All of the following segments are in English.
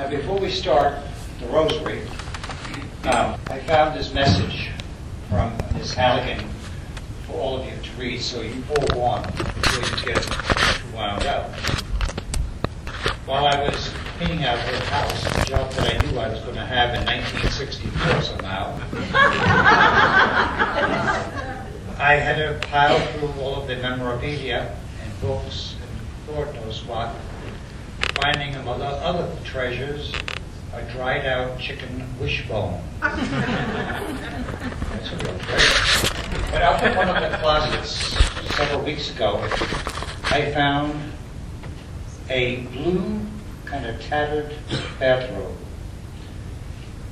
Now, before we start the rosary, um, I found this message from Ms. Halligan for all of you to read, so you forewarned before you get wound up. While I was cleaning out her house, a job that I knew I was going to have in 1964 somehow, I had to pile through all of the memorabilia and books and Lord knows what, finding among other treasures a dried out chicken wishbone. That's a real treasure. But out in one of the closets several weeks ago, I found a blue, kind of tattered bathrobe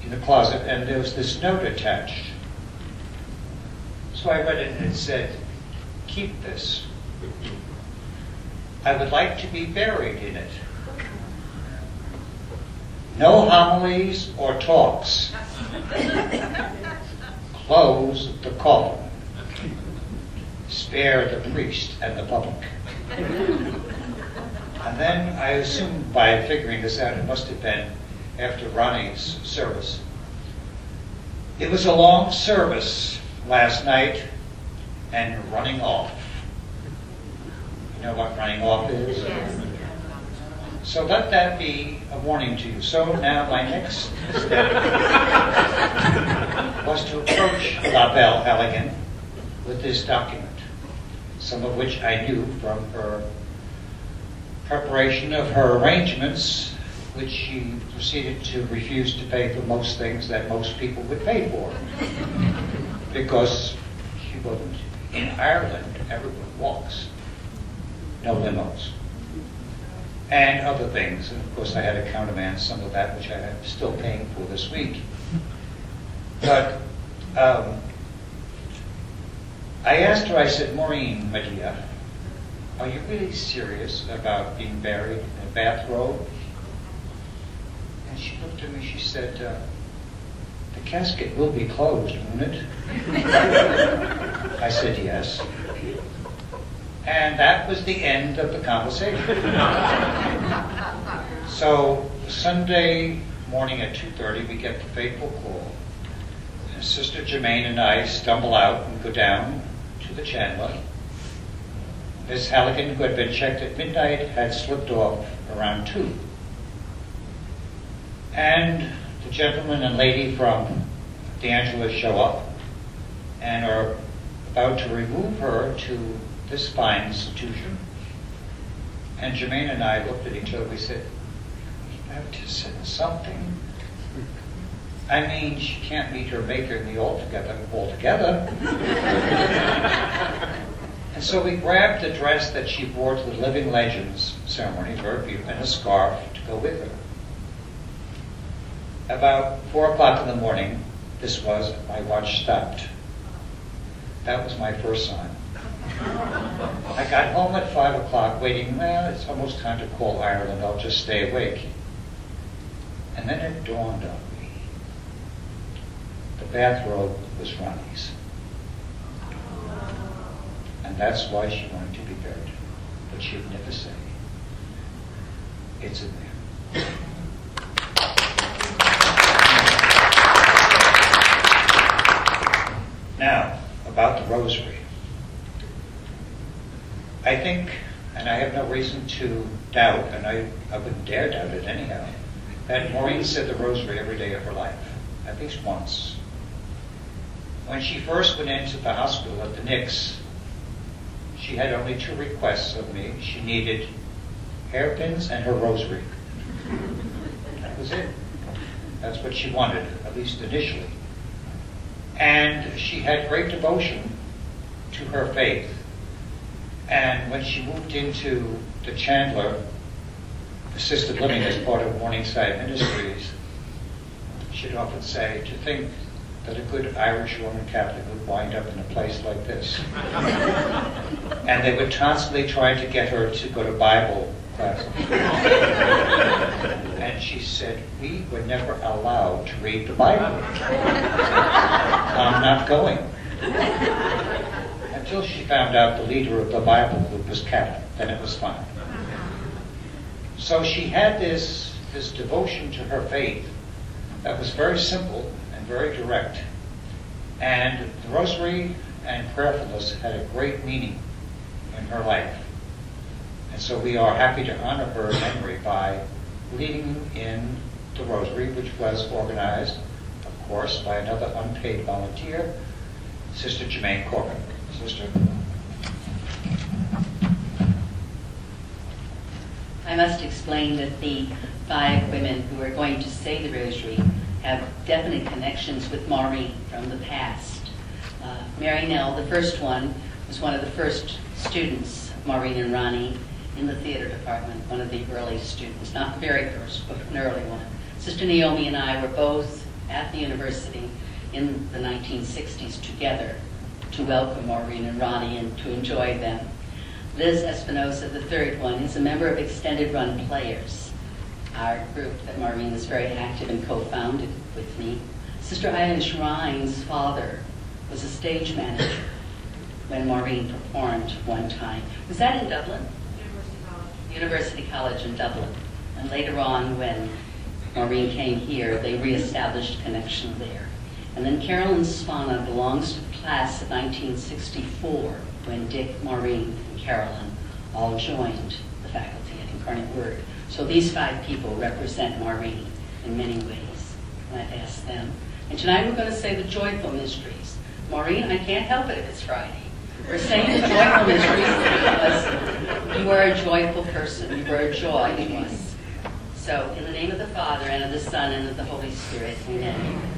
in the closet, and there was this note attached. So I read it, and it said, Keep this. I would like to be buried in it. No homilies or talks. Close the coffin. Spare the priest and the public. And then I assumed by figuring this out, it must have been after Ronnie's service. It was a long service last night and running off. You know what running off is? So let that be a warning to you. So now my next step was to approach La Belle Halligan with this document, some of which I knew from her preparation of her arrangements, which she proceeded to refuse to pay for most things that most people would pay for. Because she wasn't. In Ireland, everyone walks. No limos and other things. And of course, I had to countermand some of that, which I am still paying for this week. But um, I asked her, I said, Maureen Medea, are you really serious about being buried in a bathrobe? And she looked at me, she said, uh, the casket will be closed, won't it? I said, yes. And that was the end of the conversation. so Sunday morning at 2.30, we get the fateful call. And Sister Germaine and I stumble out and go down to the Chandler. Miss Halligan, who had been checked at midnight, had slipped off around 2. And the gentleman and lady from the Angeles show up and are about to remove her to this fine institution. And Jermaine and I looked at each other. We said, "You have to send something." I mean, she can't meet her maker in the altogether altogether. and so we grabbed the dress that she wore to the Living Legends ceremony, very beautiful, and a scarf to go with her. About four o'clock in the morning, this was, my watch stopped. That was my first sign. I got home at five o'clock waiting, well, it's almost time to call Ireland, I'll just stay awake. And then it dawned on me. The bathrobe was Ronnie's. And that's why she wanted to be buried. But she'd never say. It's in there. Now, about the rosary. I think, and I have no reason to doubt, and I, I wouldn't dare doubt it anyhow, that Maureen said the rosary every day of her life, at least once. When she first went into the hospital at the Nix, she had only two requests of me. She needed hairpins and her rosary. That was it. That's what she wanted, at least initially. And she had great devotion to her faith. And when she moved into the Chandler assisted living as part of Morningside Ministries, she'd often say, to think that a good Irish Roman Catholic would wind up in a place like this. and they would constantly try to get her to go to Bible classes. and she said, we were never allowed to read the Bible. I'm not going until she found out the leader of the Bible group was Catholic. Then it was fine. So she had this this devotion to her faith that was very simple and very direct. And the rosary and prayerfulness had a great meaning in her life. And so we are happy to honor her memory by leading in the rosary, which was organized, of course, by another unpaid volunteer, Sister Jermaine Corbin. Sister. I must explain that the five women who are going to say the rosary have definite connections with Maureen from the past. Uh, Mary Nell, the first one, was one of the first students, Maureen and Ronnie, in the theater department, one of the early students, not the very first, but an early one. Sister Naomi and I were both at the university in the 1960s together to welcome Maureen and Ronnie and to enjoy them. Liz Espinosa, the third one, is a member of Extended Run Players, our group that Maureen was very active and co-founded with me. Sister Eileen Schrine's father was a stage manager when Maureen performed one time. Was that in Dublin? University College. University College in Dublin. And later on, when Maureen came here, they reestablished connection there. And then Carolyn Spana belongs to class of 1964 when Dick, Maureen, and Carolyn all joined the faculty at Incarnate Word. So these five people represent Maureen in many ways. And I've asked them. And tonight we're going to say the joyful mysteries. Maureen, I can't help it if it's Friday. We're saying the joyful mysteries because you are a joyful person. You are a joy to us. So, in the name of the Father, and of the Son, and of the Holy Spirit, amen.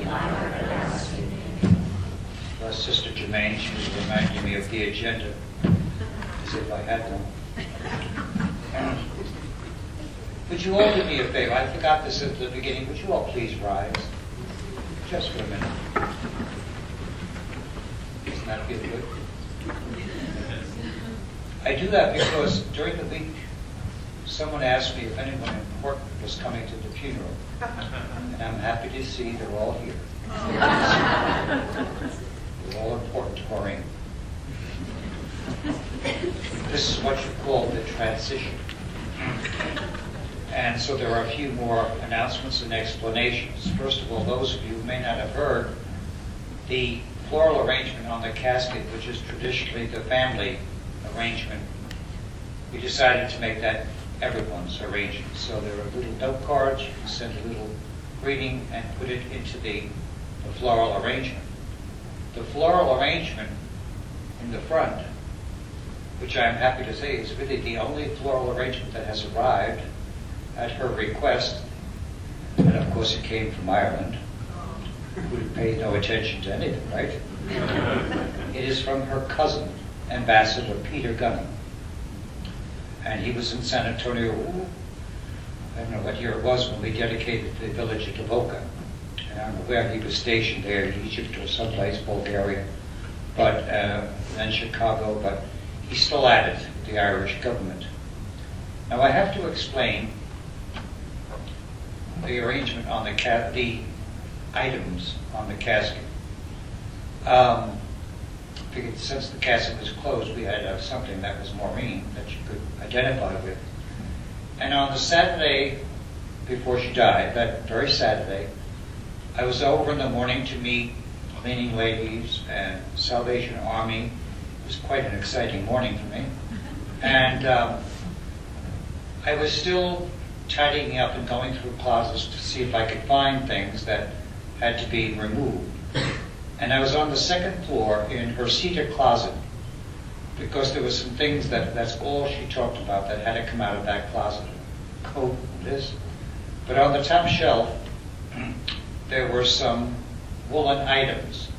Uh, Sister Jermaine, she was reminding me of the agenda, as if I had one. Would you all do me a favor? I forgot this at the beginning. Would you all please rise? Just for a minute. Doesn't that feel good? I do that because during the week, someone asked me if anyone important was coming to the funeral. And I'm happy to see they're all here. They're all important to Maureen. This is what you call the transition. And so there are a few more announcements and explanations. First of all, those of you who may not have heard, the floral arrangement on the casket, which is traditionally the family arrangement, we decided to make that everyone's arrangement. So there are little note cards, you can send a little greeting and put it into the, the floral arrangement. The floral arrangement in the front, which I'm happy to say is really the only floral arrangement that has arrived at her request, and of course it came from Ireland, who paid no attention to anything, right? It is from her cousin, Ambassador Peter Gunning. And he was in San Antonio, I don't know what year it was when we dedicated the village of Devoka. And I don't know where he was stationed there, in Egypt or someplace, Bulgaria, but uh, then Chicago, but he's still at it, the Irish government. Now I have to explain the arrangement on the ca- the items on the casket. Um, figured since the casket was closed, we had uh, something that was Maureen that you could identify with. And on the Saturday before she died, that very Saturday, I was over in the morning to meet cleaning ladies and Salvation Army. It was quite an exciting morning for me. And um, I was still tidying up and going through closets to see if I could find things that had to be removed. And I was on the second floor in her cedar closet because there were some things that that's all she talked about that had to come out of that closet. Coat, this. But on the top shelf, there were some woolen items.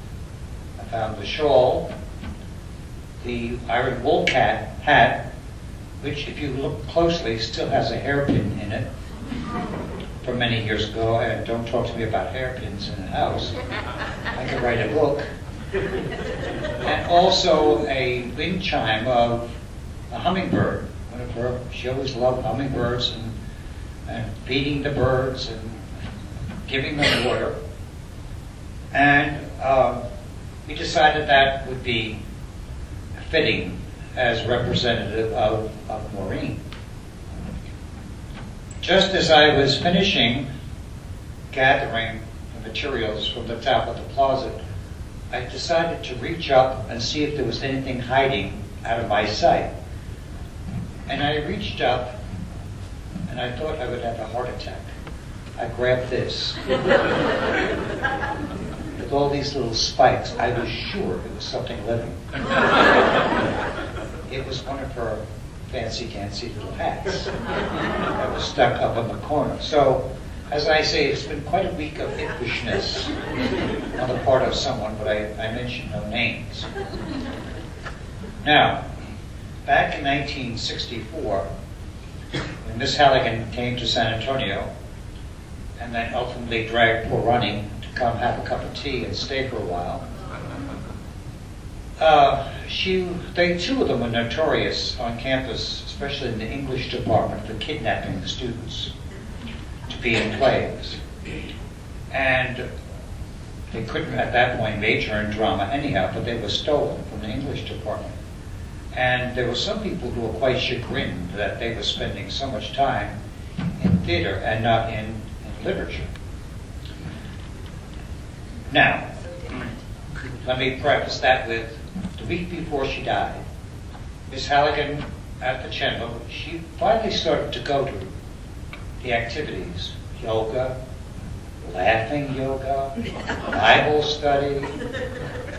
I found the shawl, the iron wool cat hat, which if you look closely still has a hairpin in it. from many years ago, and don't talk to me about hairpins in the house. I could write a book. And also a wind chime of a hummingbird. She always loved hummingbirds and, and feeding the birds and giving them water. And um, we decided that would be fitting as representative of, of Maureen. Just as I was finishing gathering the materials from the top of the closet, I decided to reach up and see if there was anything hiding out of my sight. And I reached up and I thought I would have a heart attack. I grabbed this. With all these little spikes, I was sure it was something living. It was one of her fancy fancy little hats that was stuck up in the corner. So, as I say, it's been quite a week of impishness on the part of someone, but I, I mention no names. Now, back in 1964, when Miss Halligan came to San Antonio, and then ultimately dragged poor Ronnie to come have a cup of tea and stay for a while, uh, she, they, two of them were notorious on campus, especially in the English department, for kidnapping the students to be in plays. And they couldn't at that point major in drama anyhow, but they were stolen from the English department. And there were some people who were quite chagrined that they were spending so much time in theater and not in, in literature. Now, let me preface that with the week before she died, Miss Halligan at the cello, she finally started to go to the activities, yoga, laughing yoga, Bible study.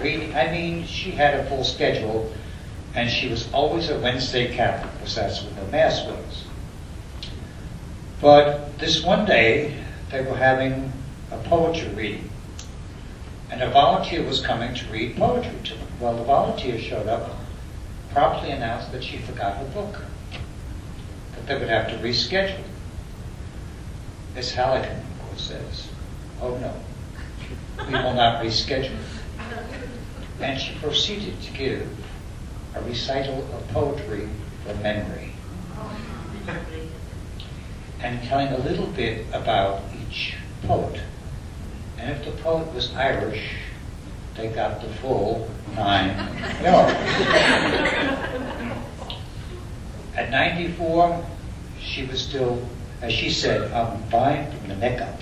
I mean, she had a full schedule, and she was always a Wednesday Catholic, because that's when the Mass was. But this one day, they were having a poetry reading, and a volunteer was coming to read poetry to them. Well, the volunteer showed up, promptly announced that she forgot her book, that they would have to reschedule. Miss Halligan, of course, says, Oh no, we will not reschedule. And she proceeded to give a recital of poetry from memory and telling a little bit about each poet. And if the poet was Irish, they got the full nine. At 94, she was still, as she said, I'm fine from the neck up.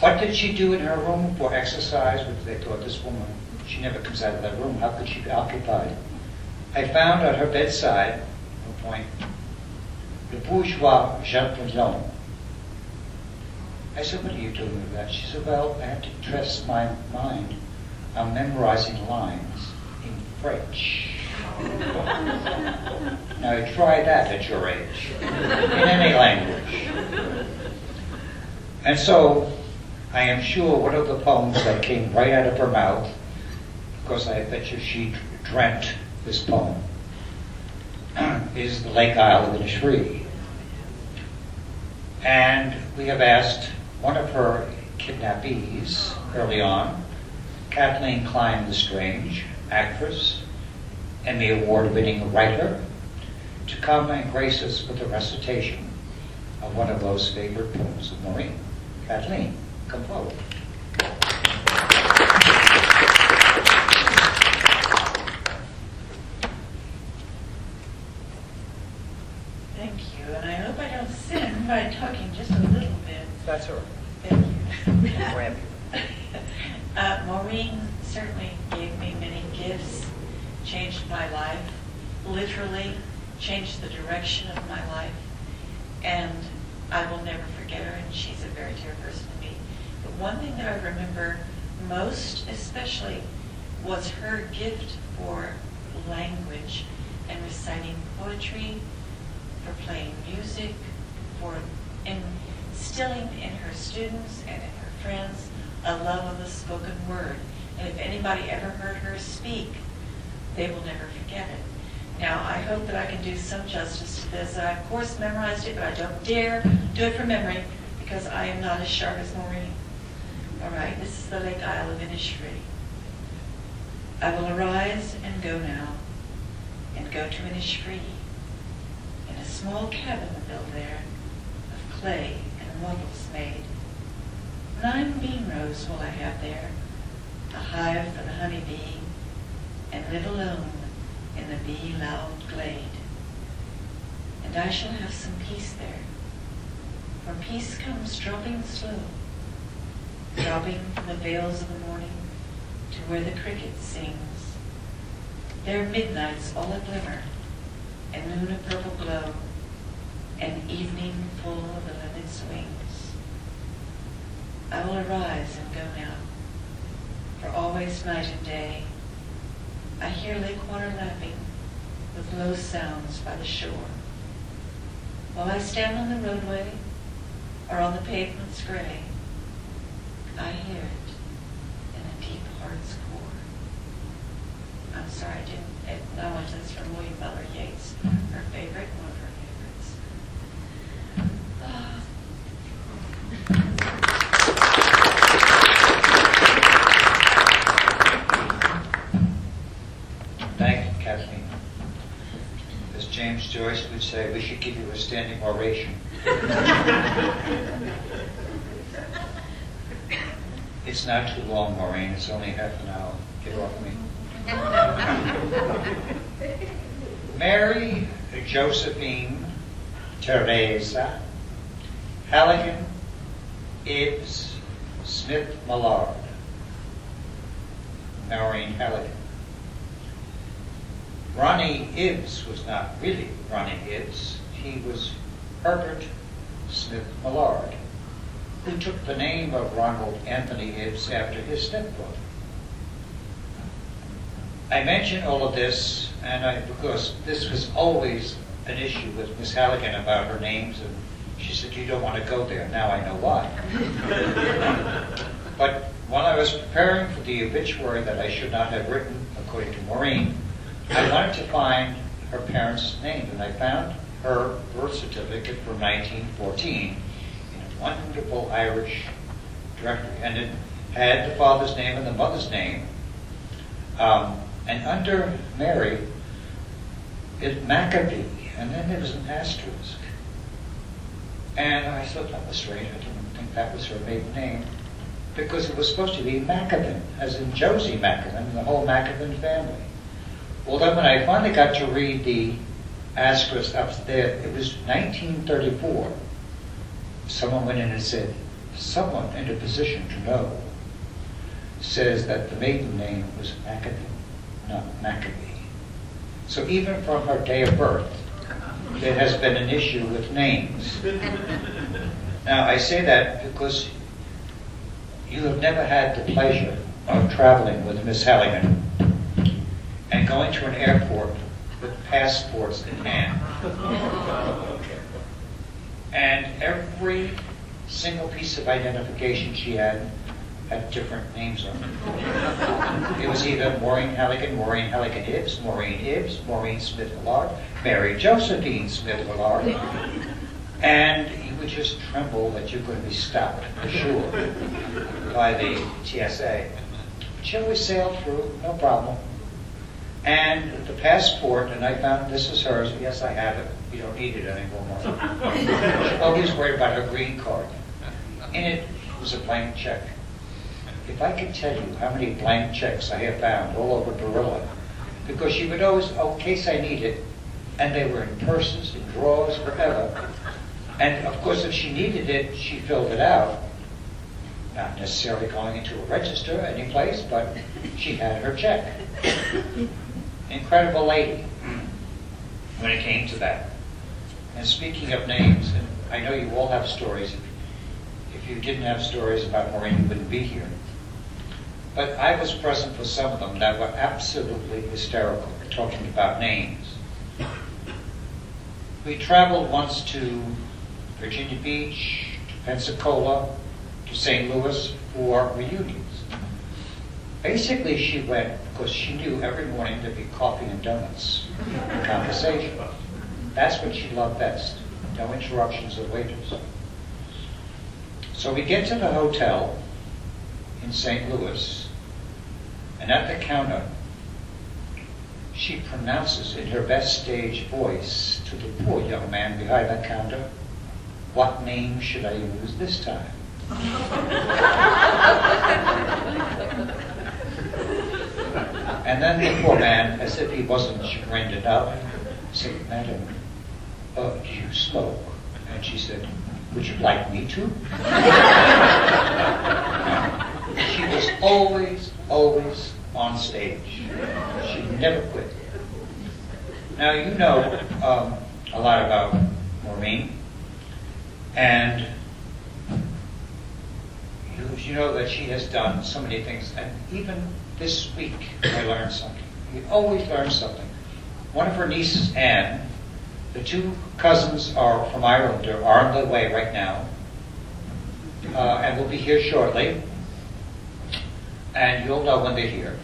What did she do in her room for exercise? Which they thought this woman, she never comes out of that room. How could she be occupied? I found at her bedside, a point, the bourgeois gentilhomme. I said, what are you doing with that? She said, well, I have to dress my mind. I'm memorizing lines in French. now try that at your age, in any language. And so, I am sure one of the poems that came right out of her mouth, because I bet you she dreamt this poem, is The Lake Isle of Innisfree. And we have asked one of her kidnappees early on, Kathleen Klein Lestrange, actress, Emmy Award winning writer, to come and grace us with a recitation of one of those favorite poems of Maureen. Kathleen, come forward. Thank you, and I hope I don't sin by talking just a little bit. That's her. Thank you. Grab Uh, Maureen certainly gave me many gifts, changed my life, literally changed the direction of my life, and I will never forget her, and she's a very dear person to me. But one thing that I remember most especially was her gift for language and reciting poetry, for playing music, for instilling in her students and in her friends a love of the spoken word. And if anybody ever heard her speak, they will never forget it. Now, I hope that I can do some justice to this. I, of course, memorized it, but I don't dare do it from memory because I am not as sharp as Maureen. All right, this is the Lake Isle of Innisfree. I will arise and go now, and go to Innisfree. In a small cabin built there, of clay and wattles made. Nine bean rows will I have there, a hive for the honey bee, and live alone in the bee loud glade. And I shall have some peace there, for peace comes dropping slow, dropping from the vales of the morning to where the cricket sings. There midnight's all a glimmer, and noon a purple glow, and evening full of the linnet's wings. I will arise and go now, for always night and day I hear lake water lapping with low sounds by the shore. While I stand on the roadway or on the pavement's gray, I hear it in a deep heart's core. I'm sorry, I didn't acknowledge this from William Butler Yeats, her favorite, one of her favorites. Ah. Thank you, Kathleen. As James Joyce would say, we should give you a standing ovation. It's not too long, Maureen. It's only half an hour. Get off me. Mary Josephine Teresa Halligan Ibbs Smith Millard. Maureen Halligan. Ronnie Ibbs was not really Ronnie Ibbs. He was Herbert Smith Millard, who took the name of Ronald Anthony Ibbs after his stepfather. I mention all of this, and I, because this was always an issue with Miss Halligan about her names, and she said, "You don't want to go there." Now I know why. but while I was preparing for the obituary that I should not have written, according to Maureen, I wanted to find her parents' name, and I found her birth certificate from 1914 in a wonderful Irish directory, and it had the father's name and the mother's name. Um, and under Mary, it Maccabee, and then there was an asterisk. And I thought that was strange. I didn't think that was her maiden name because it was supposed to be Maccabin, as in Josie Maccabin the whole Maccabin family. Well, then when I finally got to read the asterisk up there, it was 1934. Someone went in and said, someone in a position to know says that the maiden name was Maccabee, not Maccabee. So even from her day of birth, there has been an issue with names. Now, I say that because you have never had the pleasure of traveling with Miss Halligan going to an airport with passports in hand. And every single piece of identification she had had different names on it. It was either Maureen Halligan, Maureen Halligan Ibbs, Maureen Ibbs, Maureen Smith Willard, Mary Josephine Smith Willard. And you would just tremble that you're going to be stopped, for sure, by the TSA. She always sailed through, no problem. And the passport, and I found this is hers. Yes, I have it. You don't need it anymore. She always worried about her green card. In it was a blank check. If I could tell you how many blank checks I have found all over Barilla, because she would always, oh, in case I need it, and they were in purses, in drawers, forever. And of course, if she needed it, she filled it out. Not necessarily going into a register any place, but she had her check. Incredible lady when it came to that. And speaking of names, and I know you all have stories. If you didn't have stories about Maureen, you wouldn't be here. But I was present for some of them that were absolutely hysterical, talking about names. We traveled once to Virginia Beach, to Pensacola, to St. Louis for reunions. Basically, she went because she knew every morning there'd be coffee and donuts, and conversation. That's what she loved best. No interruptions of waiters. So we get to the hotel in St. Louis, and at the counter, she pronounces in her best stage voice to the poor young man behind the counter, What name should I use this time? And then the poor man, as if he wasn't chagrined enough, said, Madam, uh, do you smoke? And she said, Would you like me to? she was always, always on stage. She never quit. Now, you know um, a lot about Maureen, and you, you know that she has done so many things, and even this week I learned something. We always learn something. One of her nieces, Anne, the two cousins are from Ireland, They're on their way right now, uh, and will be here shortly, and you'll know when they're here.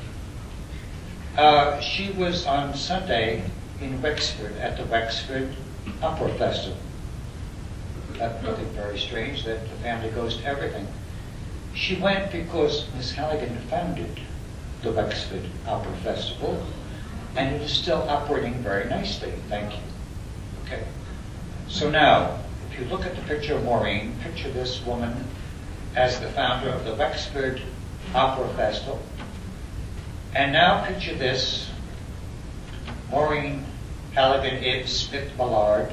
Uh, she was on Sunday in Wexford at the Wexford Opera Festival. That's nothing very strange that the family goes to everything. She went because Miss Halligan founded the Wexford Opera Festival, and it is still operating very nicely. Thank you. Okay. So now, if you look at the picture of Maureen, picture this woman as the founder of the Wexford Opera Festival. And now picture this Maureen Halligan Ibbs Smith Ballard,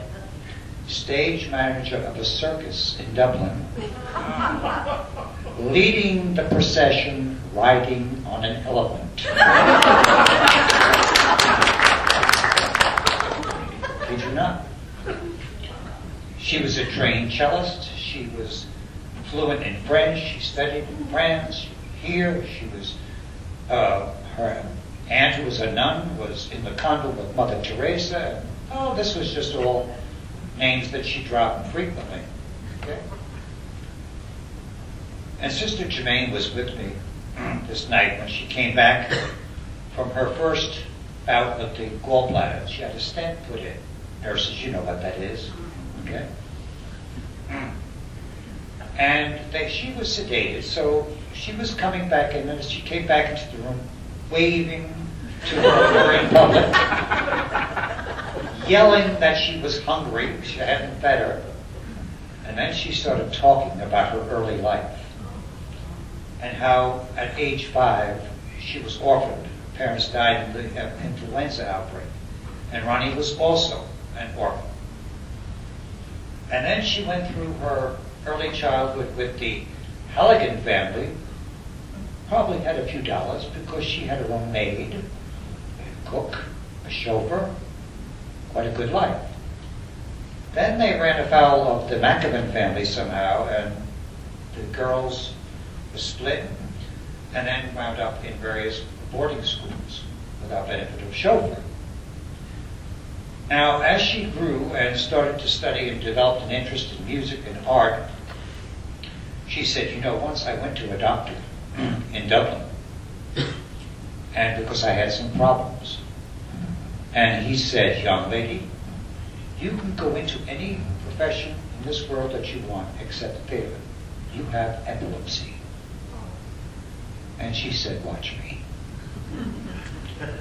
stage manager of a circus in Dublin, leading the procession riding on an elephant. Did you not? She was a trained cellist. She was fluent in French. She studied in France. Here, she was. Uh, her aunt, who was a nun, was in the convent with Mother Teresa. Oh, this was just all names that she dropped frequently. Okay. And Sister Germaine was with me this night when she came back from her first bout with the gallbladder. She had a stent put in. Nurses, you know what that is. Okay? And they, she was sedated, so she was coming back in, and she came back into the room, waving to her in public, yelling that she was hungry, she hadn't fed her. And then she started talking about her early life and how at age five she was orphaned. Her parents died in the influenza outbreak. And Ronnie was also an orphan. And then she went through her early childhood with the Halligan family, probably had a few dollars because she had her own maid, a cook, a chauffeur, quite a good life. Then they ran afoul of the McAvan family somehow, and the girls were split, and then wound up in various boarding schools without benefit of chauffeur. Now, as she grew and started to study and developed an interest in music and art, she said, You know, once I went to a doctor in Dublin, and because I had some problems. And he said, Young lady, you can go into any profession in this world that you want except theater. You have epilepsy. And she said, Watch me.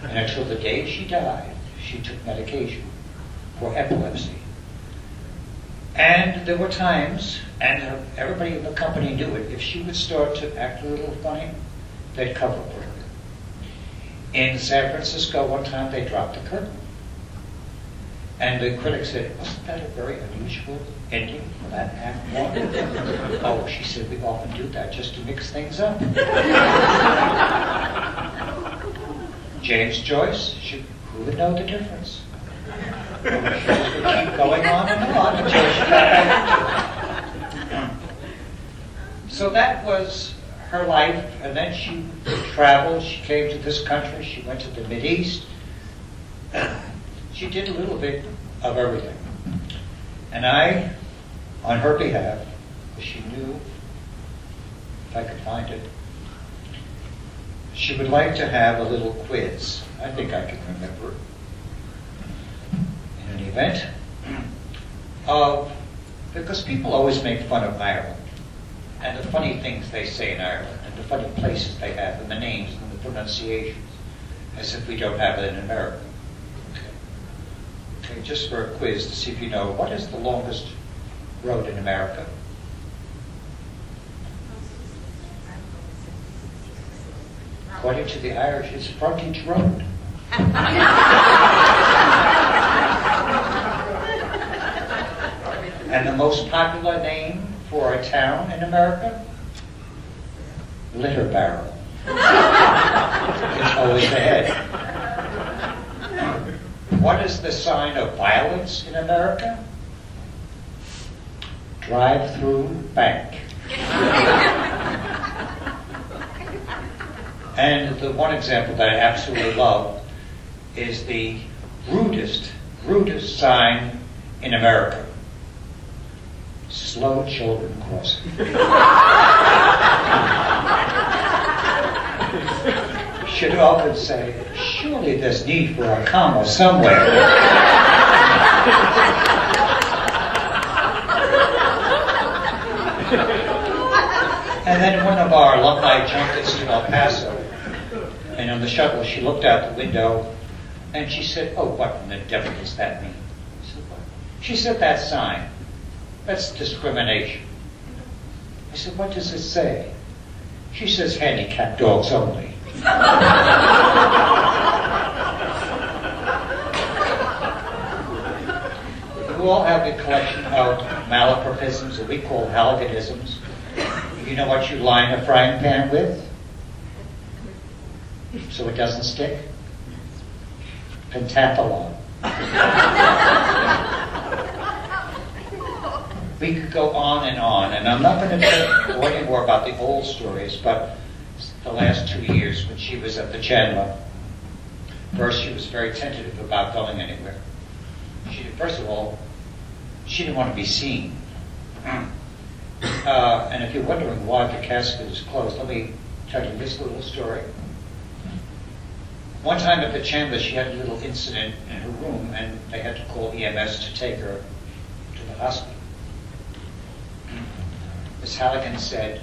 And until the day she died, she took medication for epilepsy. And there were times, and her- everybody in the company knew it, if she would start to act a little funny, they'd cover for her. In San Francisco, one time they dropped the curtain. And the critics said, wasn't that a very unusual ending for that act one? oh, she said, we often do that just to mix things up. James Joyce, she, who would know the difference? She just would keep going on and on until she got back. So that was her life, and then she traveled. She came to this country. She went to the Mid East. She did a little bit of everything. And I, on her behalf, because she knew if I could find it, she would like to have a little quiz. I think I can remember. In any event, of because people always make fun of Ireland and the funny things they say in Ireland and the funny places they have and the names and the pronunciations, as if we don't have it in America. Okay. okay, just for a quiz to see if you know what is the longest road in America? According to the Irish, it's Frontage Road. and the most popular name for a town in America? Litter barrel. it's always ahead. What is the sign of violence in America? Drive through bank. And the one example that I absolutely love is the rudest, rudest sign in America. Slow children crossing. Should often say, surely there's need for a comma somewhere. And then one of our alumni junkets to El Paso, and on the shuttle, she looked out the window and she said, Oh, what in the devil does that mean? I said, what? She said, That sign. That's discrimination. I said, What does it say? She says, Handicapped dogs only. you all have a collection of malapropisms that we call Halliganisms. You know what you line a frying pan with? So it doesn't stick? Pentathlon. we could go on and on, and I'm not going to tell you more about the old stories, but the last two years when she was at the Chandler, first she was very tentative about going anywhere. She, first of all, she didn't want to be seen. Uh, and if you're wondering why the casket is closed, let me tell you this little story. One time at the chamber, she had a little incident in her room, and they had to call EMS to take her to the hospital. Miss Halligan said,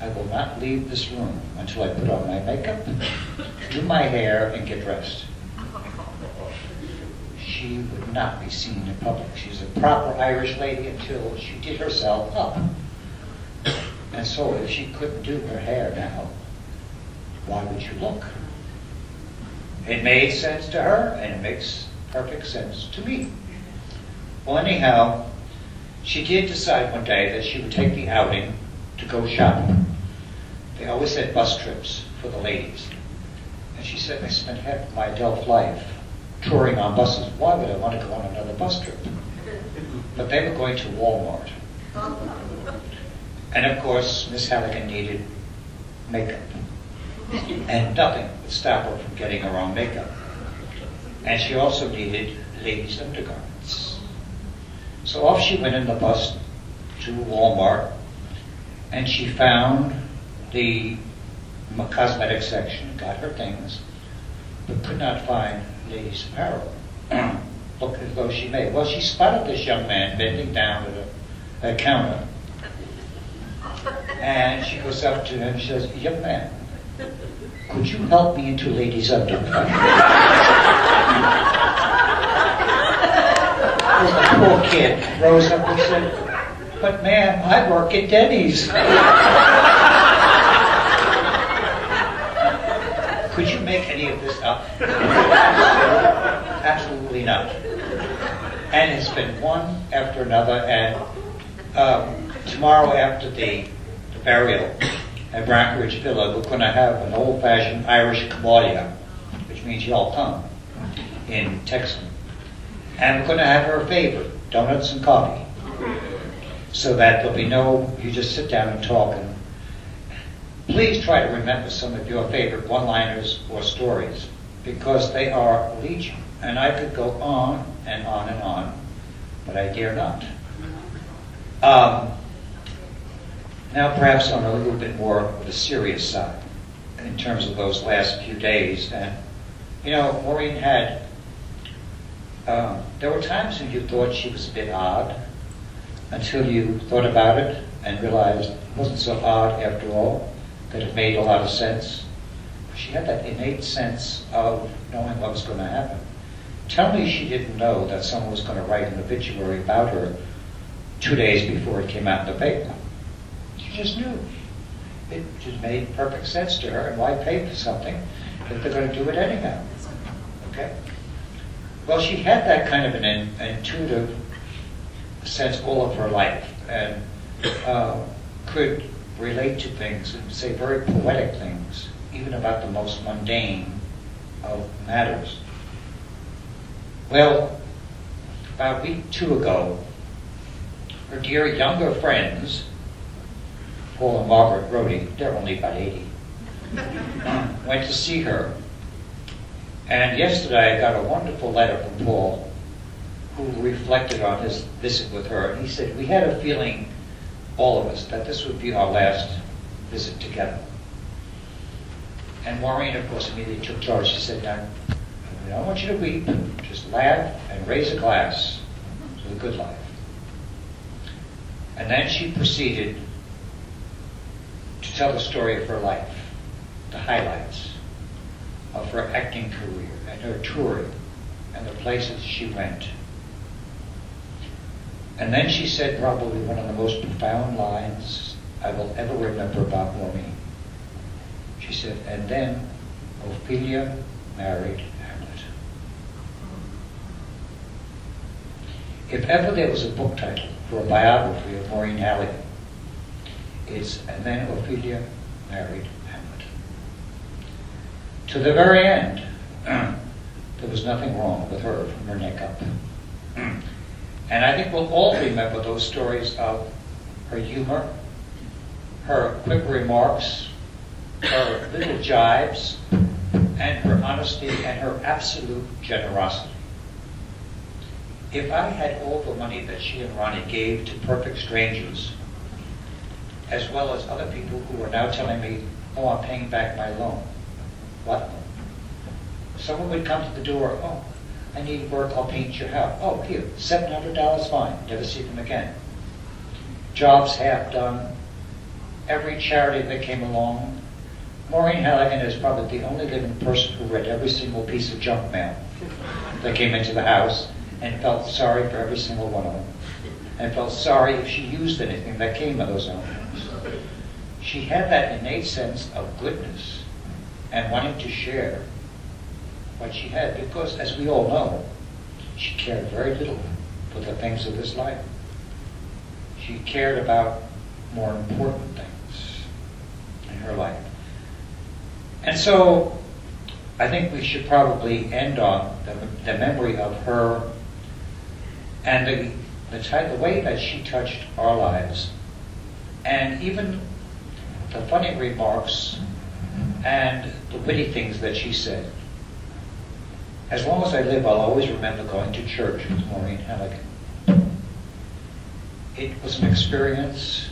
I will not leave this room until I put on my makeup, do my hair, and get dressed. She would not be seen in public. She's a proper Irish lady until she did herself up. And so if she couldn't do her hair now, why would you look? It made sense to her, and it makes perfect sense to me. Well, anyhow, she did decide one day that she would take the outing to go shopping. They always said bus trips for the ladies. And she said, I spent half my adult life touring on buses. Why would I want to go on another bus trip? But they were going to Walmart. And of course, Miss Halligan needed makeup. And nothing would stop her from getting her own makeup. And she also needed ladies' undergarments. So off she went in the bus to Walmart, and she found the cosmetic section, got her things, but could not find ladies' apparel. Look as though she may. Well, she spotted this young man bending down at a, a counter. And she goes up to him and says, Young man, could you help me into ladies' underwear? the poor kid rose up and said, But ma'am, I work at Denny's. Could you make any of this up? Absolutely not. And it's been one after another, and um, tomorrow after the, the burial at Brackenridge Villa, we're going to have an old-fashioned Irish Claudia, which means y'all come, in Texan. And we're going to have her favorite, donuts and coffee. So that there'll be no, you just sit down and talk. And please try to remember some of your favorite one-liners or stories, because they are legion. And I could go on and on and on, but I dare not. Um, now, perhaps on a little bit more of the serious side. in terms of those last few days. And, you know, Maureen had, um, there were times when you thought she was a bit odd until you thought about it and realized it wasn't so odd after all, that it made a lot of sense. She had that innate sense of knowing what was going to happen. Tell me she didn't know that someone was going to write an obituary about her two days before it came out in the paper. She just knew. It just made perfect sense to her, and why pay for something if they're going to do it anyhow? Okay? Well, she had that kind of an in, intuitive sense all of her life, and uh, could relate to things and say very poetic things, even about the most mundane of matters. Well, about a week two ago, her dear younger friends, Paul and Margaret Brody, they're only about 80, went to see her. And yesterday I got a wonderful letter from Paul who reflected on his visit with her. And he said, We had a feeling, all of us, that this would be our last visit together. And Maureen, of course, immediately took charge. She said, Now, I don't want you to weep, just laugh and raise a glass to the good life. And then she proceeded to tell the story of her life, the highlights of her acting career and her touring and the places she went. And then she said probably one of the most profound lines I will ever remember about Maureen. She said, and then Ophelia married Hamlet. If ever there was a book title for a biography of Maureen Halligan, it's And then Ophelia married Hamlet. To the very end, there was nothing wrong with her from her neck up. And I think we'll all remember those stories of her humor, her quick remarks, her little jibes, and her honesty and her absolute generosity. If I had all the money that she and Ronnie gave to perfect strangers, as well as other people who are now telling me, oh, I'm paying back my loan. What? Someone would come to the door, oh, I need work, I'll paint your house. Oh, here, $700 fine, never see them again. Jobs half done, every charity that came along. Maureen Halligan is probably the only living person who read every single piece of junk mail that came into the house and felt sorry for every single one of them. And felt sorry if she used anything that came of those envelopes. She had that innate sense of goodness and wanting to share what she had because, as we all know, she cared very little for the things of this life. She cared about more important things in her life. And so I think we should probably end on the, the memory of her and the, the, type, the way that she touched our lives and even the funny remarks and the witty things that she said. As long as I live, I'll always remember going to church with Maureen Halligan. It was an experience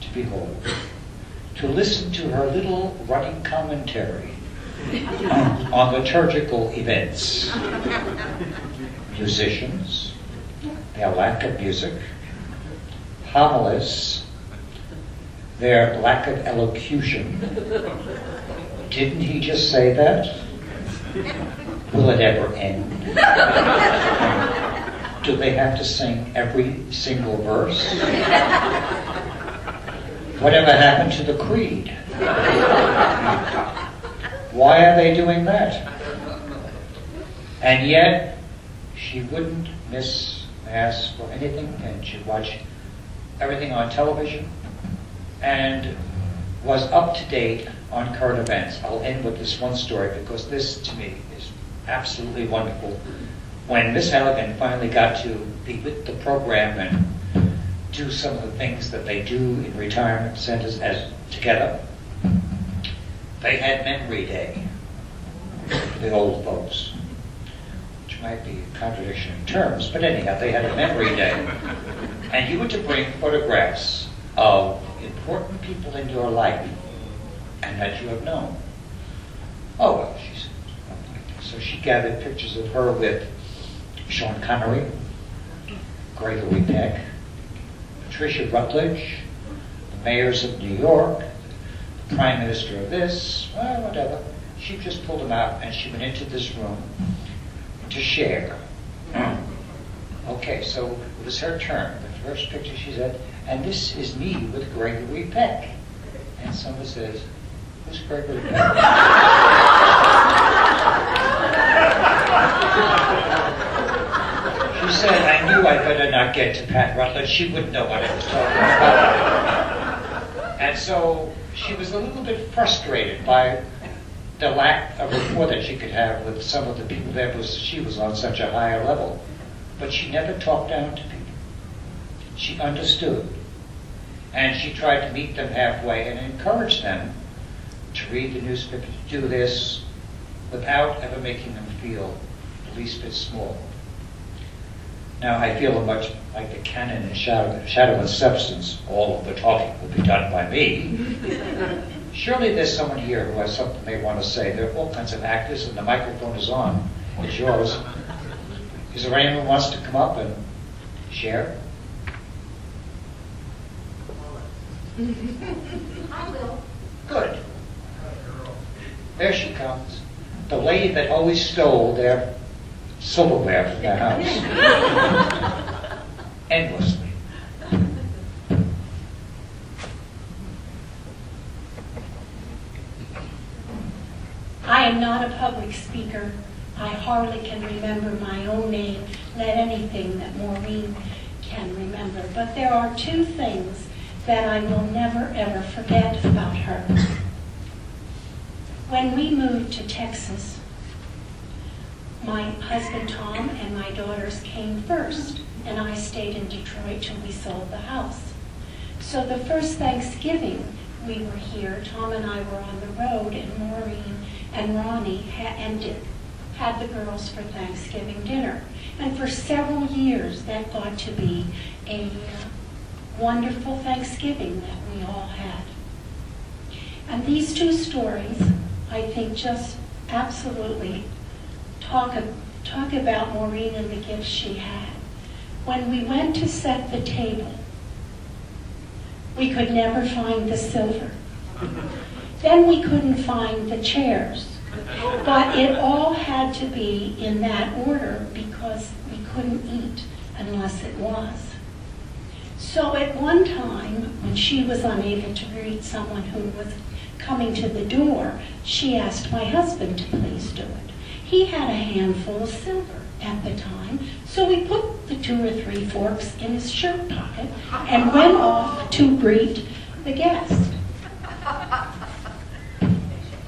to behold. To listen to her little running commentary on, liturgical events, musicians, their lack of music, homilies, their lack of elocution. Didn't he just say that? Will it ever end? Do they have to sing every single verse? Whatever happened to the creed? Why are they doing that? And yet, she wouldn't miss Mass for anything, and she'd watch everything on television, and was up to date on current events. I'll end with this one story because this, to me, absolutely wonderful. When Miss Halligan finally got to be with the program and do some of the things that they do in retirement centers as together, they had Memory Day for the old folks, which might be a contradiction in terms, but anyhow, they had a Memory Day. And you were to bring photographs of important people in your life and that you have known. Oh, well, she's, so she gathered pictures of her with Sean Connery, Gregory Peck, Patricia Routledge, the mayors of New York, the prime minister of this, well, whatever. She just pulled them out and she went into this room to share. Okay, so it was her turn. The first picture she said, and this is me with Gregory Peck. And someone says, who's Gregory Peck? She said, I knew I better get to Pat Routledge. She wouldn't know what I was talking about. And so she was a little bit frustrated by the lack of rapport that she could have with some of the people that was she was on such a higher level. But she never talked down to people. She understood. And she tried to meet them halfway and encourage them to read the newspaper, to do this, without ever making them feel the least bit small. Now, I feel much like the canon in shadow, shadow and substance, all of the talking will be done by me. Surely there's someone here who has something they want to say. There are all kinds of actors, and the microphone is on. It's yours. Is there anyone who wants to come up and share? I will. Good. There she comes. The lady that always stole their silverware from their house. Endlessly. I am not a public speaker. I hardly can remember my own name, let anything that Maureen can remember. But there are two things that I will never ever forget about her. When we moved to Texas, my husband Tom and my daughters came first, and I stayed in Detroit till we sold the house. So the first Thanksgiving we were here, Tom and I were on the road, and Maureen and Ronnie ha- and Dick had the girls for Thanksgiving dinner. And for several years, that got to be a wonderful Thanksgiving that we all had. And these two stories, I think, just absolutely talk, talk about Maureen and the gifts she had. When we went to set the table, we could never find the silver. Then we couldn't find the chairs. But it all had to be in that order because we couldn't eat unless it was. So at one time, when she was unable to greet someone who was coming to the door, she asked my husband to please do it. He had a handful of silver at the time, so he put the two or three forks in his shirt pocket and went off to greet the guest.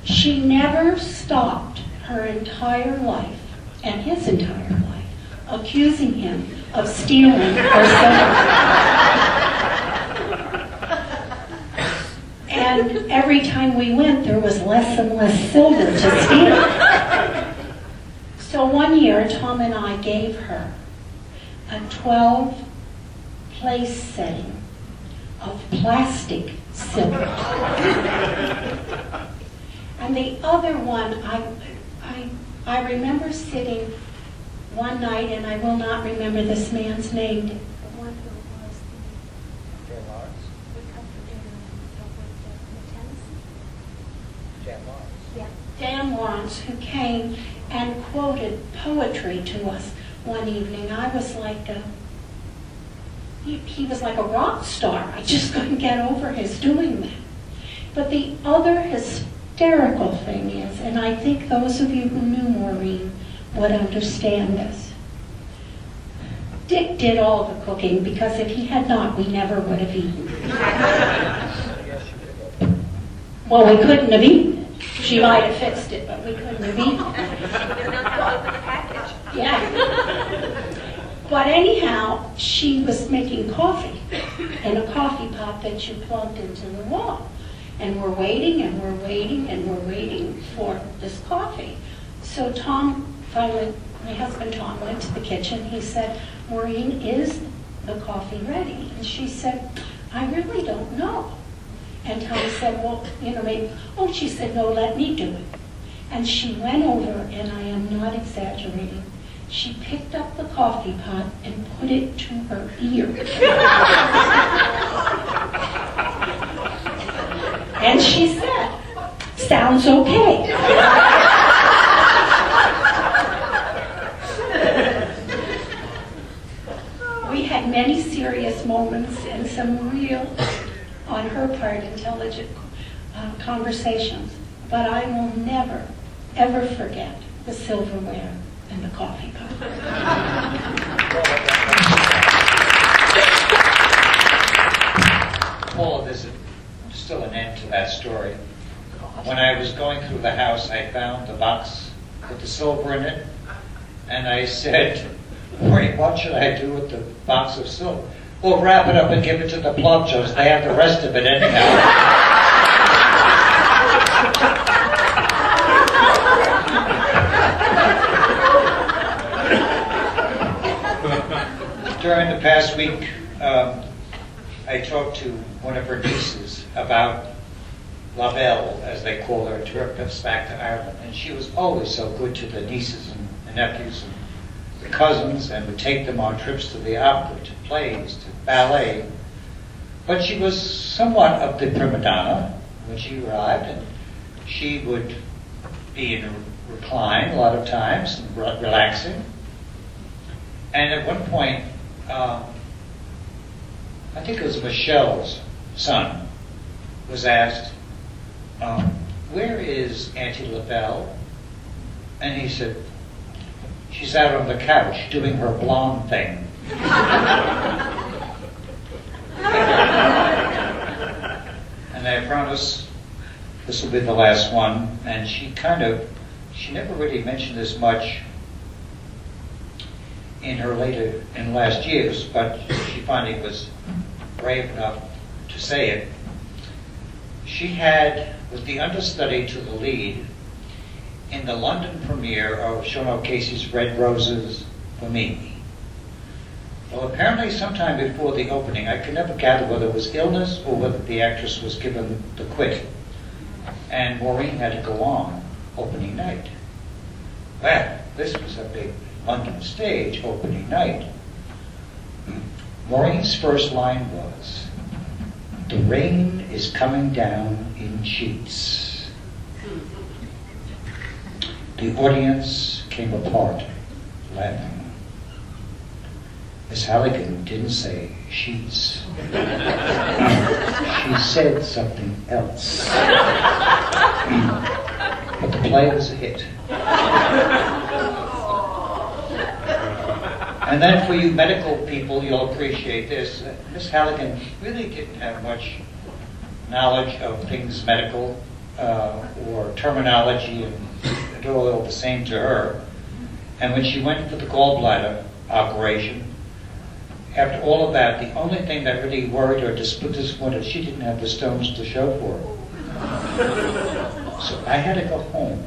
She never stopped her entire life, and his entire life, accusing him of stealing her silver. And every time we went, there was less and less silver to steal. So one year, Tom and I gave her a 12 place setting of plastic silver. And the other one, I, I, I remember sitting one night, and I will not remember this man's name. The one who was the, would come from dinner in uh, Tennessee. Yeah, Dan Lawrence, who came and quoted poetry to us one evening. I was like a, he, he was like a rock star. I just couldn't get over his doing that. But the other hysterical thing is, and I think those of you who knew Maureen would understand this. Dick did all the cooking because if he had not, we never would have eaten. Well, we couldn't have eaten. She might have fixed it, but we couldn't have eaten it. Yeah. But anyhow, she was making coffee in a coffee pot that you plugged into the wall. And we're waiting and we're waiting and we're waiting for this coffee. So Tom finally, my husband Tom went to the kitchen. He said, Maureen, is the coffee ready? And she said, I really don't know. And Tom said, well, you know, maybe, oh, she said, no, let me do it. And she went over, and I am not exaggerating, she picked up the coffee pot and put it to her ear. And she said, sounds okay. We had many serious moments and some real, on her part, intelligent uh, conversations. But I will never, ever forget the silverware and the coffee pot. Paul, there's a- still an end to that story. When I was going through the house, I found the box with the silver in it, and I said, Maureen, what should I do with the box of silver? Well, wrap it up and give it to the Plumchos. They have the rest of it anyhow. During the past week, um, I talked to one of her nieces about La Belle, as they call her, trip back to Ireland. And she was always so good to the nieces and the nephews and the cousins and would take them on trips to the opera, to plays, to ballet. But she was somewhat of the prima donna when she arrived, and she would be in a recline a lot of times, and re- relaxing. And at one point, um, I think it was Michelle's son, was asked, um, Where is Auntie LaBelle? And he said, She's out on the couch doing her blonde thing. and I promise this will be the last one. And she kind of, she never really mentioned this much in her later, in last years, but she finally was brave enough to say it. She had, was the understudy to the lead in the London premiere of Sean O'Casey's Red Roses for Me. Well, apparently, sometime before the opening, I could never gather whether it was illness or whether the actress was given the quit. And Maureen had to go on opening night. Well, this was a big London stage opening night. Maureen's first line was, The rain is coming down in sheets. The audience came apart, laughing. Miss Halligan didn't say sheets. she said something else. but the play was a hit. And then for you medical people, you'll appreciate this. Miss Halligan really didn't have much knowledge of things medical uh, or terminology, and all the same to her. And when she went for the gallbladder operation, after all of that, the only thing that really worried her, disappointed, she didn't have the stones to show for it. So I had to go home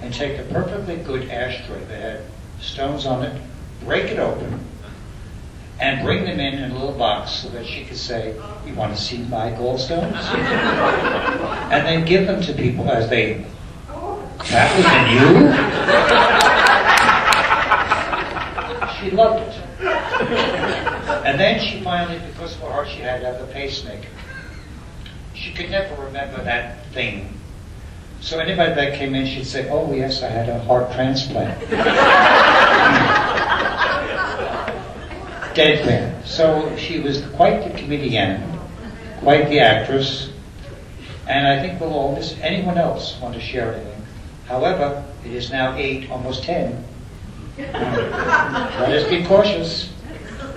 and take a perfectly good ashtray that had stones on it, break it open, and bring them in in a little box so that she could say, You want to see my gallstones? and then give them to people as they, That was in you? She loved it. And then she finally, because of her heart, she had to have a pacemaker. She could never remember that thing. So anybody that came in, she'd say, "Oh yes, I had a heart transplant." Dead Deadpan. So she was quite the comedian, quite the actress, and I think we'll all miss. Anyone else want to share anything? However, it is now eight, almost ten. Let us be cautious.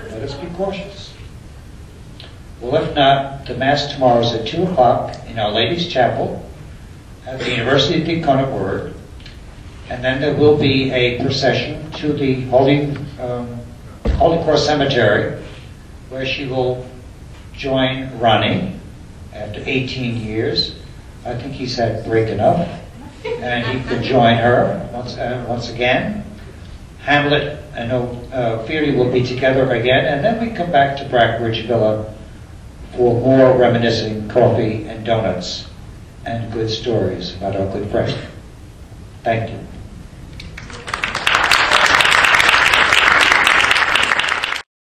Let us be cautious. Well, if not, the Mass tomorrow is at 2 o'clock in Our Lady's Chapel at the University of Incarnate Word. And then there will be a procession to the Holy, um, Holy Cross Cemetery where she will join Ronnie after 18 years. I think he's had break enough. And he could join her once, uh, once again. Hamlet and uh, Feary will be together again, and then we come back to Brackenridge Villa for more reminiscing, coffee and donuts, and good stories about our good friend. Thank you.